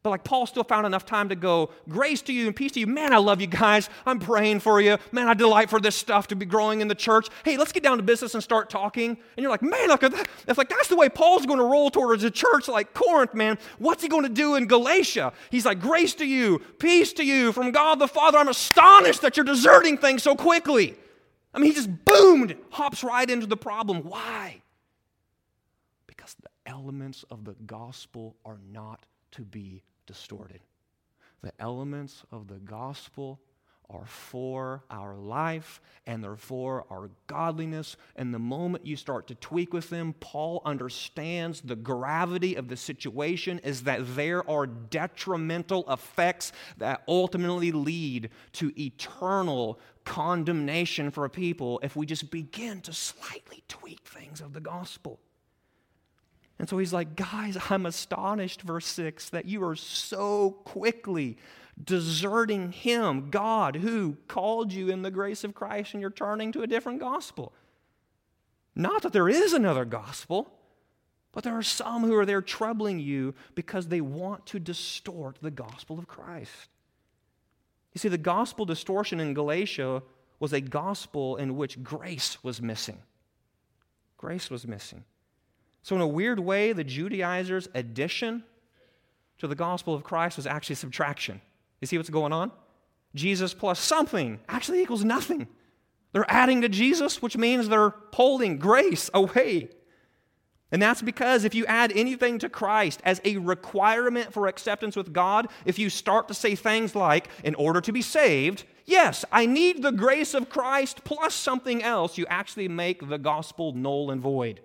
But like Paul still found enough time to go, grace to you and peace to you. Man, I love you guys. I'm praying for you. Man, I delight for this stuff to be growing in the church. Hey, let's get down to business and start talking. And you're like, man, look at that. It's like that's the way Paul's going to roll towards a church like Corinth, man. What's he going to do in Galatia? He's like, grace to you, peace to you from God the Father. I'm astonished that you're deserting things so quickly. I mean, he just boomed, hops right into the problem. Why? Because the elements of the gospel are not to be distorted. The elements of the gospel are for our life and they're for our godliness. And the moment you start to tweak with them, Paul understands the gravity of the situation is that there are detrimental effects that ultimately lead to eternal condemnation for a people if we just begin to slightly tweak things of the gospel. And so he's like, guys, I'm astonished, verse 6, that you are so quickly deserting Him, God, who called you in the grace of Christ, and you're turning to a different gospel. Not that there is another gospel, but there are some who are there troubling you because they want to distort the gospel of Christ. You see, the gospel distortion in Galatia was a gospel in which grace was missing. Grace was missing. So, in a weird way, the Judaizers' addition to the gospel of Christ was actually subtraction. You see what's going on? Jesus plus something actually equals nothing. They're adding to Jesus, which means they're pulling grace away. And that's because if you add anything to Christ as a requirement for acceptance with God, if you start to say things like, in order to be saved, yes, I need the grace of Christ plus something else, you actually make the gospel null and void.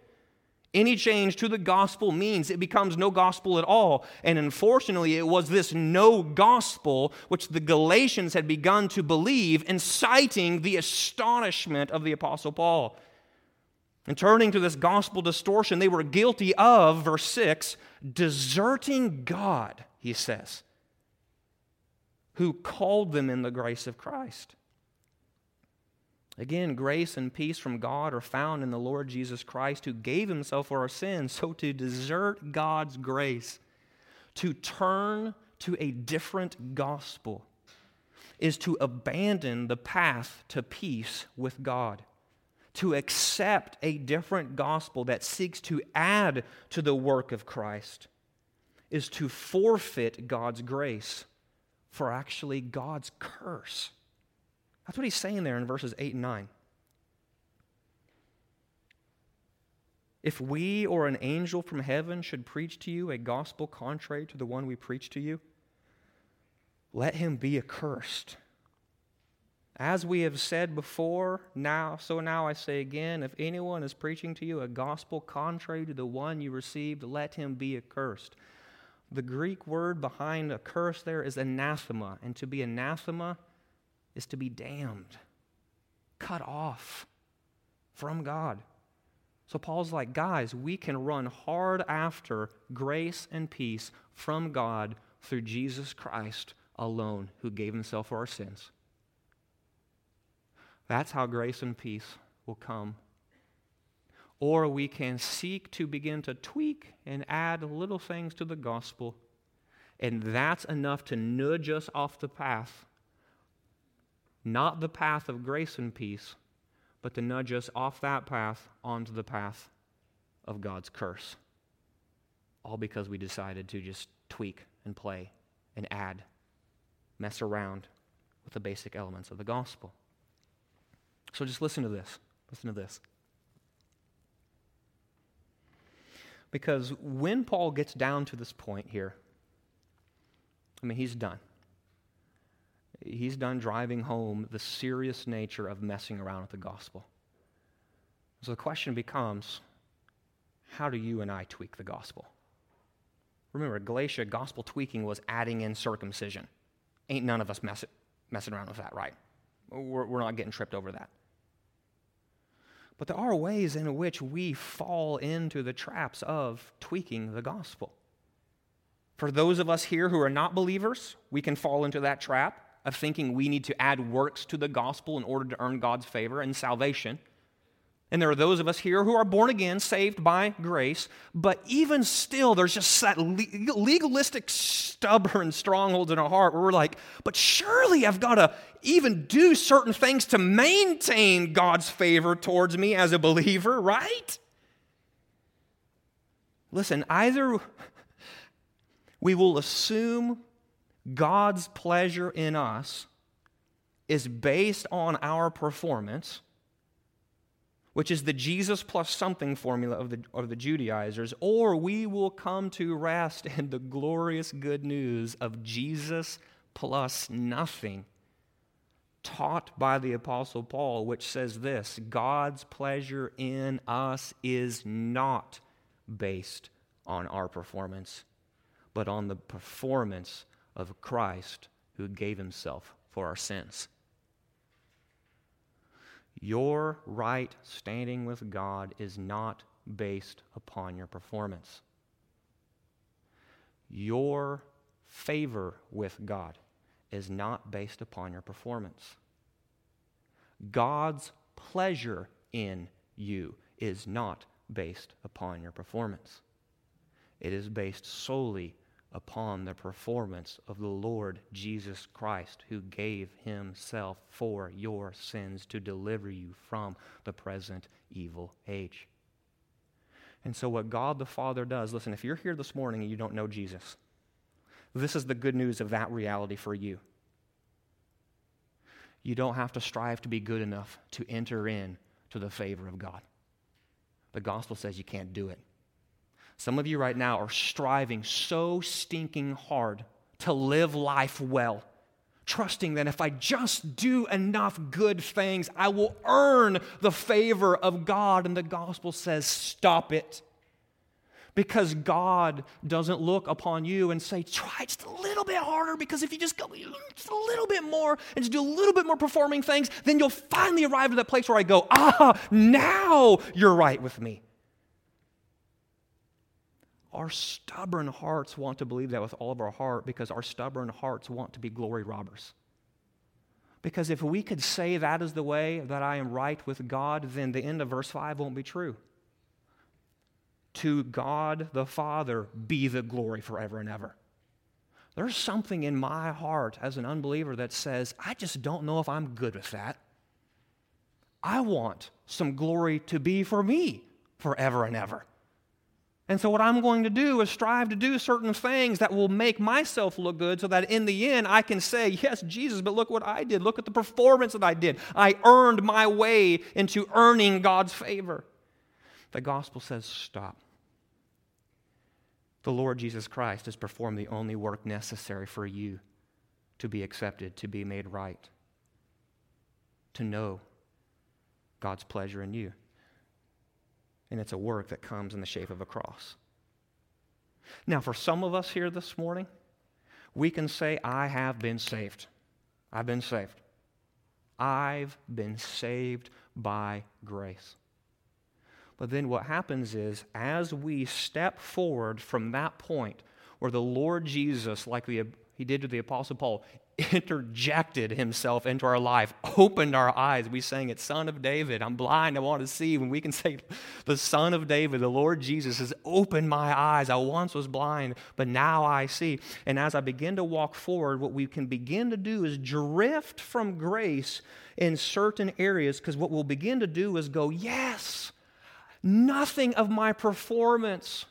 Any change to the gospel means it becomes no gospel at all. And unfortunately, it was this no gospel which the Galatians had begun to believe, inciting the astonishment of the Apostle Paul. And turning to this gospel distortion, they were guilty of, verse 6, deserting God, he says, who called them in the grace of Christ. Again, grace and peace from God are found in the Lord Jesus Christ, who gave himself for our sins. So to desert God's grace, to turn to a different gospel, is to abandon the path to peace with God. To accept a different gospel that seeks to add to the work of Christ is to forfeit God's grace for actually God's curse. That's what he's saying there in verses 8 and 9. If we or an angel from heaven should preach to you a gospel contrary to the one we preach to you, let him be accursed. As we have said before, now so now I say again, if anyone is preaching to you a gospel contrary to the one you received, let him be accursed. The Greek word behind accursed there is anathema, and to be anathema is to be damned, cut off from God. So Paul's like, guys, we can run hard after grace and peace from God through Jesus Christ alone, who gave himself for our sins. That's how grace and peace will come. Or we can seek to begin to tweak and add little things to the gospel, and that's enough to nudge us off the path not the path of grace and peace, but to nudge us off that path onto the path of God's curse. All because we decided to just tweak and play and add, mess around with the basic elements of the gospel. So just listen to this. Listen to this. Because when Paul gets down to this point here, I mean, he's done he's done driving home the serious nature of messing around with the gospel. So the question becomes how do you and I tweak the gospel? Remember, Galatia, gospel tweaking was adding in circumcision. Ain't none of us mess messing around with that, right? We're, we're not getting tripped over that. But there are ways in which we fall into the traps of tweaking the gospel. For those of us here who are not believers, we can fall into that trap of thinking we need to add works to the gospel in order to earn God's favor and salvation. And there are those of us here who are born again, saved by grace, but even still, there's just that legalistic, stubborn strongholds in our heart where we're like, but surely I've got to even do certain things to maintain God's favor towards me as a believer, right? Listen, either we will assume God's pleasure in us is based on our performance, which is the Jesus plus something formula of the, of the Judaizers, or we will come to rest in the glorious good news of Jesus plus nothing, taught by the Apostle Paul, which says this God's pleasure in us is not based on our performance, but on the performance of Christ who gave himself for our sins. Your right standing with God is not based upon your performance. Your favor with God is not based upon your performance. God's pleasure in you is not based upon your performance. It is based solely upon the performance of the Lord Jesus Christ, who gave himself for your sins to deliver you from the present evil age. And so, what God the Father does, listen, if you're here this morning and you don't know Jesus, this is the good news of that reality for you. You don't have to strive to be good enough to enter in to the favor of God. The gospel says you can't do it. Some of you right now are striving so stinking hard to live life well, trusting that if I just do enough good things, I will earn the favor of God. And the gospel says, stop it. Because God doesn't look upon you and say, try just a little bit harder, because if you just go just a little bit more and just do a little bit more performing things, then you'll finally arrive at that place where I go, ah, now you're right with me. Our stubborn hearts want to believe that with all of our heart because our stubborn hearts want to be glory robbers. Because if we could say that is the way that I am right with God, then the end of verse 5 won't be true. To God the Father be the glory forever and ever. There's something in my heart as an unbeliever that says, I just don't know if I'm good with that. I want some glory to be for me forever and ever. And so, what I'm going to do is strive to do certain things that will make myself look good so that in the end I can say, Yes, Jesus, but look what I did. Look at the performance that I did. I earned my way into earning God's favor. The gospel says, Stop. The Lord Jesus Christ has performed the only work necessary for you to be accepted, to be made right, to know God's pleasure in you and it's a work that comes in the shape of a cross. Now, for some of us here this morning, we can say, I have been saved. I've been saved. I've been saved by grace. But then what happens is, as we step forward from that point where the Lord Jesus, like he did to the Apostle Paul, interjected himself into our life, opened our eyes. We sang it, Son of David, I'm blind, I want to see. When we can say, The Son of David, the Lord Jesus, has opened my eyes. I once was blind, but now I see. And as I begin to walk forward, what we can begin to do is drift from grace in certain areas, because what we'll begin to do is go, Yes, nothing of my performance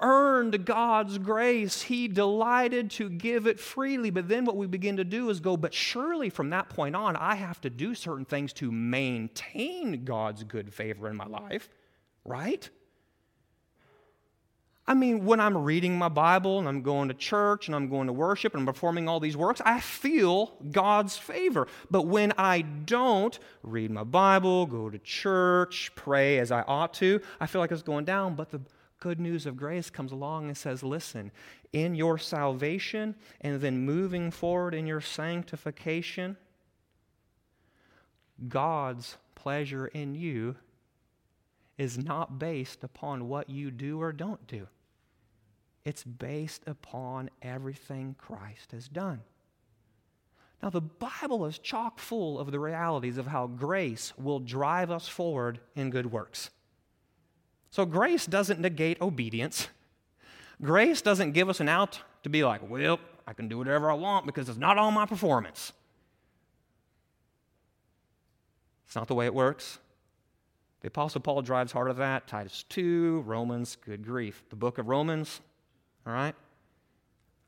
earned God's grace. He delighted to give it freely. But then what we begin to do is go, but surely from that point on, I have to do certain things to maintain God's good favor in my life, right? I mean, when I'm reading my Bible and I'm going to church and I'm going to worship and I'm performing all these works, I feel God's favor. But when I don't read my Bible, go to church, pray as I ought to, I feel like it's going down. But the good news of grace comes along and says, listen, in your salvation and then moving forward in your sanctification, God's pleasure in you is not based upon what you do or don't do. It's based upon everything Christ has done. Now, the Bible is chock full of the realities of how grace will drive us forward in good works. So grace doesn't negate obedience. Grace doesn't give us an out to be like, well, I can do whatever I want because it's not all my performance. It's not the way it works. The Apostle Paul drives hard at that. Titus 2, Romans, good grief. The book of Romans, all right?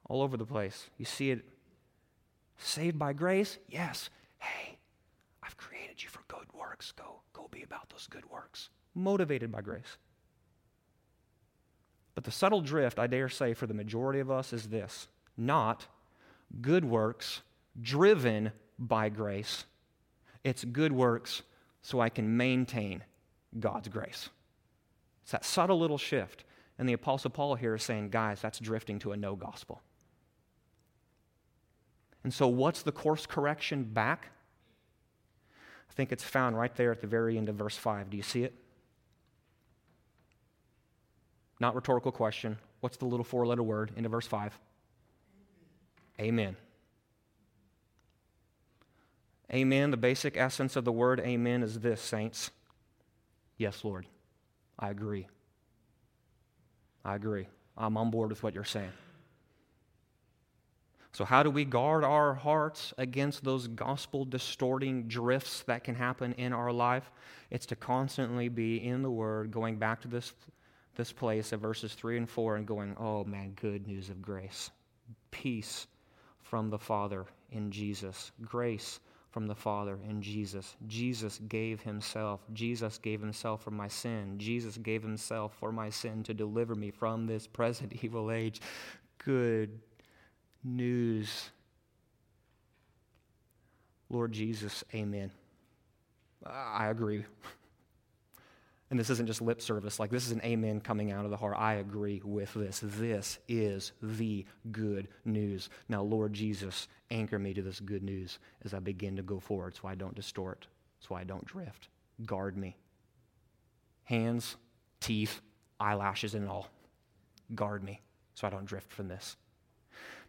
All over the place. You see it. Saved by grace? Yes. Hey, I've created you for good works. Go, go be about those good works. Motivated by grace. But the subtle drift, I dare say, for the majority of us is this not good works driven by grace. It's good works so I can maintain God's grace. It's that subtle little shift. And the Apostle Paul here is saying, guys, that's drifting to a no gospel. And so, what's the course correction back? I think it's found right there at the very end of verse 5. Do you see it? Not rhetorical question. What's the little four letter word into verse 5? Amen. Amen. The basic essence of the word amen is this, saints. Yes, Lord. I agree. I agree. I'm on board with what you're saying. So, how do we guard our hearts against those gospel distorting drifts that can happen in our life? It's to constantly be in the Word, going back to this, this place of verses 3 and 4 and going, oh man, good news of grace. Peace from the Father in Jesus. Grace from the Father in Jesus. Jesus gave himself. Jesus gave himself for my sin. Jesus gave himself for my sin to deliver me from this present evil age. Good news. Lord Jesus, amen. I agree. And this isn't just lip service, like this is an amen coming out of the heart. I agree with this. This is the good news. Now, Lord Jesus, anchor me to this good news as I begin to go forward so I don't distort, so I don't drift. Guard me. Hands, teeth, eyelashes, and all. Guard me so I don't drift from this.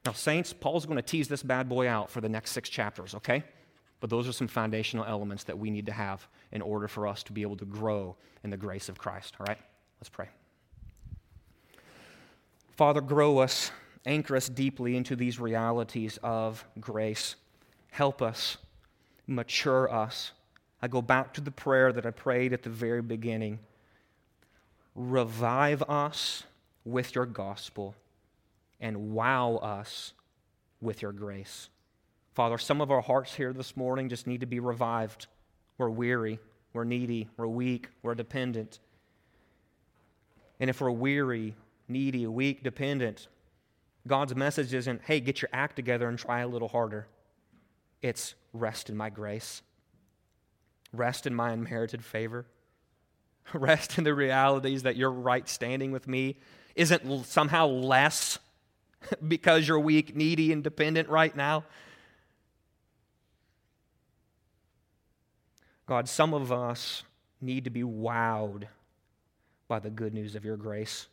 Now, saints, Paul's going to tease this bad boy out for the next six chapters, okay? But those are some foundational elements that we need to have in order for us to be able to grow in the grace of Christ, all right? Let's pray. Father, grow us, anchor us deeply into these realities of grace. Help us, mature us. I go back to the prayer that I prayed at the very beginning. Revive us with your gospel and wow us with your grace. Father, some of our hearts here this morning just need to be revived. We're weary, we're needy, we're weak, we're dependent. And if we're weary, needy, weak, dependent, God's message isn't, hey, get your act together and try a little harder. It's rest in my grace, rest in my unmerited favor, rest in the realities that your right standing with me isn't somehow less because you're weak, needy, and dependent right now. God, some of us need to be wowed by the good news of your grace.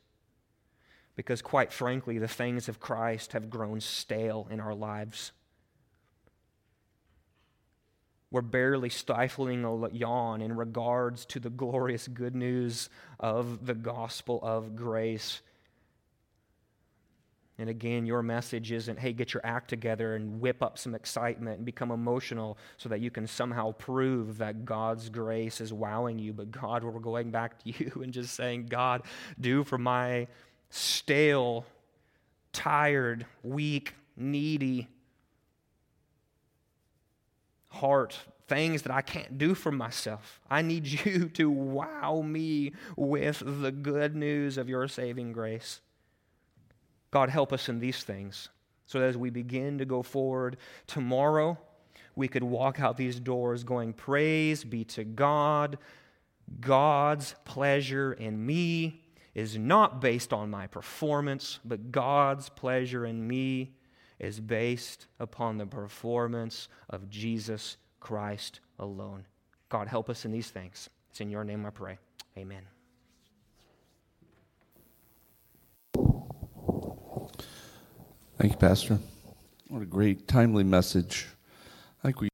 Because, quite frankly, the things of Christ have grown stale in our lives. We're barely stifling a yawn in regards to the glorious good news of the gospel of grace. And again, your message isn't, hey, get your act together and whip up some excitement and become emotional so that you can somehow prove that God's grace is wowing you. But God, we're going back to you and just saying, God, do for my stale, tired, weak, needy heart things that I can't do for myself. I need you to wow me with the good news of your saving grace. God, help us in these things so that as we begin to go forward tomorrow, we could walk out these doors going, Praise be to God. God's pleasure in me is not based on my performance, but God's pleasure in me is based upon the performance of Jesus Christ alone. God, help us in these things. It's in your name I pray. Amen. Thank you, Pastor. What a great, timely message. I think we